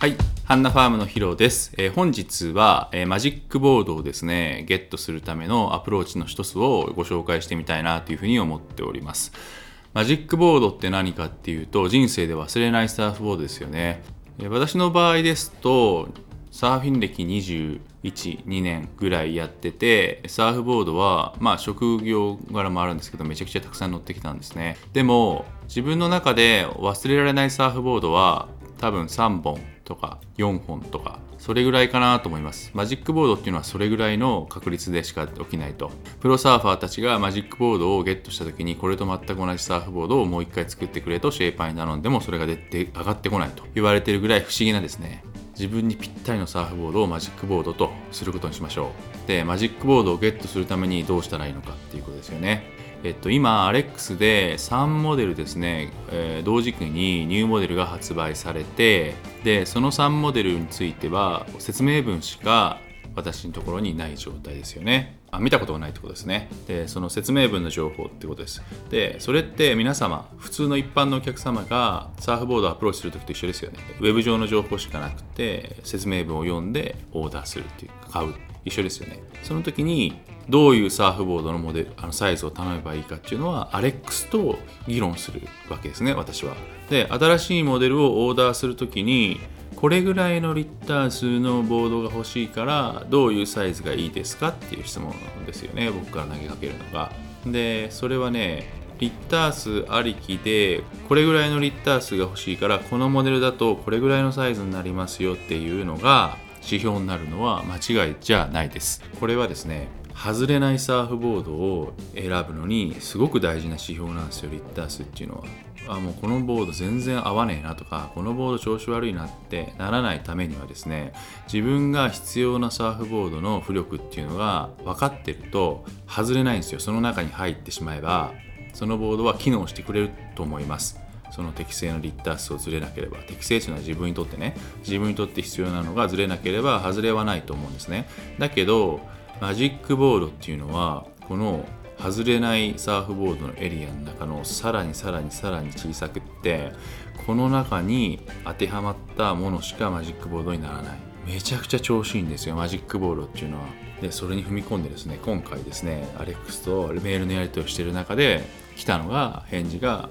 はい。ハンナファームのヒロです。えー、本日は、えー、マジックボードをですね、ゲットするためのアプローチの一つをご紹介してみたいなというふうに思っております。マジックボードって何かっていうと、人生で忘れないサーフボードですよね。えー、私の場合ですと、サーフィン歴21、2年ぐらいやってて、サーフボードは、まあ職業柄もあるんですけど、めちゃくちゃたくさん乗ってきたんですね。でも、自分の中で忘れられないサーフボードは、多分3本とか4本とかそれぐらいかなと思います。マジックボードっていうのはそれぐらいの確率でしか起きないと。プロサーファーたちがマジックボードをゲットした時にこれと全く同じサーフボードをもう一回作ってくれとシェイパーに頼んでもそれが出て上がってこないと。言われてるぐらい不思議なですね。自分にぴったりのサーフボードをマジックボードとすることにしましょう。でマジックボードをゲットするためにどうしたらいいのかっていうことですよね。えっと、今、アレックスで3モデルですね、えー、同時期にニューモデルが発売されて、で、その3モデルについては説明文しか私のところにない状態ですよね。あ見たことがないってことですね。で、その説明文の情報ってことです。で、それって皆様、普通の一般のお客様がサーフボードをアプローチするときと一緒ですよね。ウェブ上の情報しかなくて、説明文を読んでオーダーするっていうか、買う。一緒ですよね。その時にどういうサーフボードのモデルあのサイズを頼めばいいかっていうのはアレックスと議論するわけですね私は。で新しいモデルをオーダーする時にこれぐらいのリッター数のボードが欲しいからどういうサイズがいいですかっていう質問ですよね僕から投げかけるのが。でそれはねリッター数ありきでこれぐらいのリッター数が欲しいからこのモデルだとこれぐらいのサイズになりますよっていうのが指標になるのは間違いじゃないです。これはですね外れないサーフボードを選ぶのにすごく大事な指標なんですよ。リッター数っていうのは。あもうこのボード全然合わねえなとかこのボード調子悪いなってならないためにはですね自分が必要なサーフボードの浮力っていうのが分かってると外れないんですよ。その中に入ってしまえばそのボードは機能してくれると思います。その適正のリッター数をずれなければ適正というのは自分にとってね自分にとって必要なのがずれなければ外れはないと思うんですね。だけどマジックボードっていうのはこの外れないサーフボードのエリアの中のさらにさらにさらに小さくってこの中に当てはまったものしかマジックボードにならない。めちゃくちゃ調子いいんですよマジックボードっていうのは。でそれに踏み込んでですね今回ですねアレックスとメールのやり取りをしてる中で来たのが返事が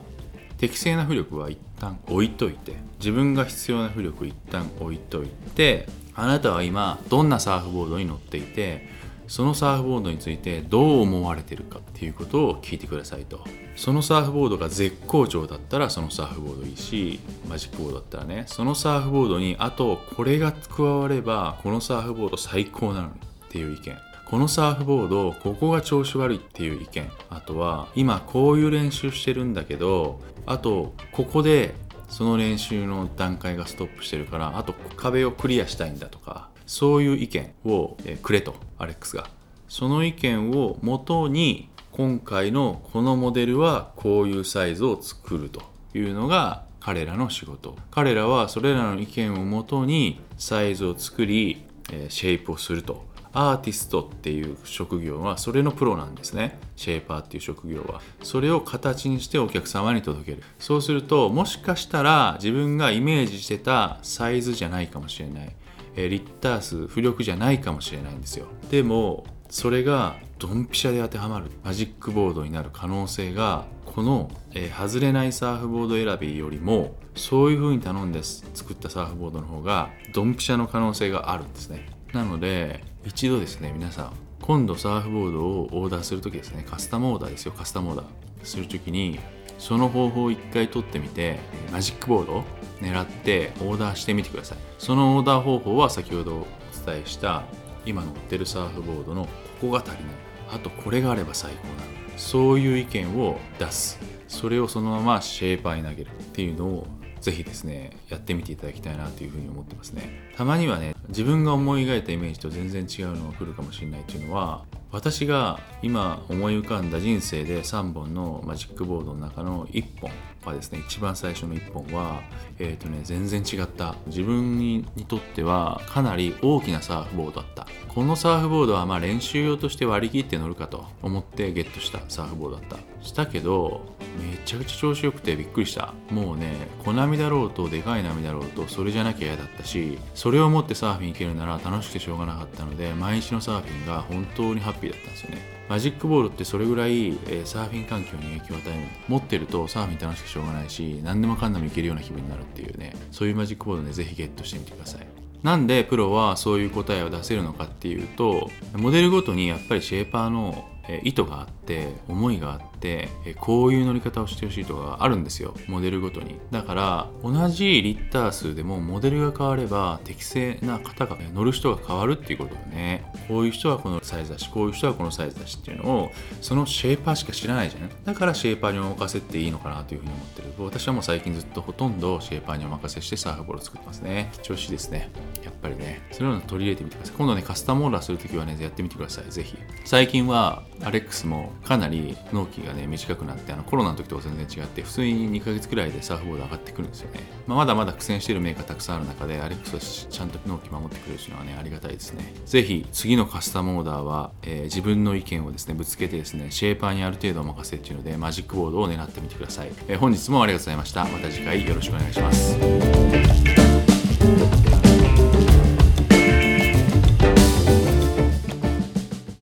適正な浮力は一旦置いといて自分が必要な浮力一旦置いといてあなたは今どんなサーフボードに乗っていてそのサーフボードについてどう思われてるかっていうことを聞いてくださいと。そのサーフボードが絶好調だったらそのサーフボードいいしマジックボードだったらね。そのサーフボードにあとこれが加わればこのサーフボード最高なのにっていう意見。このサーフボードここが調子悪いっていう意見。あとは今こういう練習してるんだけどあとここでその練習の段階がストップしてるからあと壁をクリアしたいんだとか。そういう意見を、くれとアレックスが。その意見をもとに今回のこのモデルはこういうサイズを作るというのが彼らの仕事。彼らはそれらの意見をもとにサイズを作り、シェイプをすると。アーティストっていう職業はそれのプロなんですね。シェイパーっていう職業は。それを形にしてお客様に届ける。そうするともしかしたら自分がイメージしてたサイズじゃないかもしれない。えリッター数浮力じゃないかもしれないんですよ。でもそれがドンピシャで当てはまる。マジックボードになる可能性がこの、えー、外れないサーフボード選びよりもそういう風に頼んで作ったサーフボードの方がドンピシャの可能性があるんですね。なので一度ですね皆さん今度サーフボードをオーダーするときですねカスタムオーダーですよカスタムオーダー。するときにその方法を一回取ってみてマジックボードを狙ってオーダーしてみてください。そのオーダー方法は先ほどお伝えした今乗ってるサーフボードのここが足りない。あとこれがあれば最高なの。そういう意見を出す。それをそのままシェーパーに投げるっていうのをぜひですねやってみていただきたいなというふうに思ってますね。たまにはね自分が思い描いたイメージと全然違うのが来るかもしれないっていうのは私が今思い浮かんだ人生で3本のマジックボードの中の1本。はですね一番最初の1本はえっ、ー、とね全然違った。自分にとってはかなり大きなサーフボードだった。このサーフボードはまあ練習用として割り切って乗るかと思ってゲットしたサーフボードだった。したけどめちゃくちゃ調子よくてびっくりした。もうね小波だろうとでかい波だろうとそれじゃなきゃ嫌だったしそれを持ってサーフィン行けるなら楽しくてしょうがなかったので毎日のサーフィンが本当にハッピーだったんですよね。マジックボールってそれぐらい、えー、サーフィン環境に影響を与える。持ってるとサーフィン楽しくしょうがないし何でもかんでもいけるような気分になるっていうね。そういうマジックボードねぜひゲットしてみてください。なんでプロはそういう答えを出せるのかっていうとモデルごとにやっぱりシェーパーの意図があってって思いがあってこういう乗り方をしてほしいとかあるんですよモデルごとに。だから同じリッター数でもモデルが変われば適正な方が乗る人が変わるっていうことだねこういう人はこのサイズだしこういう人はこのサイズだしっていうのをそのシェーパーしか知らないじゃん。だからシェーパーにお任せっていいのかなというふうに思ってる。私はもう最近ずっとほとんどシェーパーにお任せしてサーフボールを作ってますね。調子ですね。やっぱりね。そういうの取り入れてみてください。今度ねカスタムオーダーするときはねやってみてください。ぜひ。最近はアレックスもかなり納期がね短くなってあのコロナの時とは全然違って普通に2ヶ月くらいでサーフボード上がってくるんですよね、まあ、まだまだ苦戦しているメーカーたくさんある中でアレックスはちゃんと納期守ってくれるというのはねありがたいですね。ぜひ次のカスタムオーダーは、えー、自分の意見をですねぶつけてですねシェーパーにある程度お任せっていうのでマジックボードを狙ってみてください、えー、本日もありがとうございました。また次回よろしくお願いします。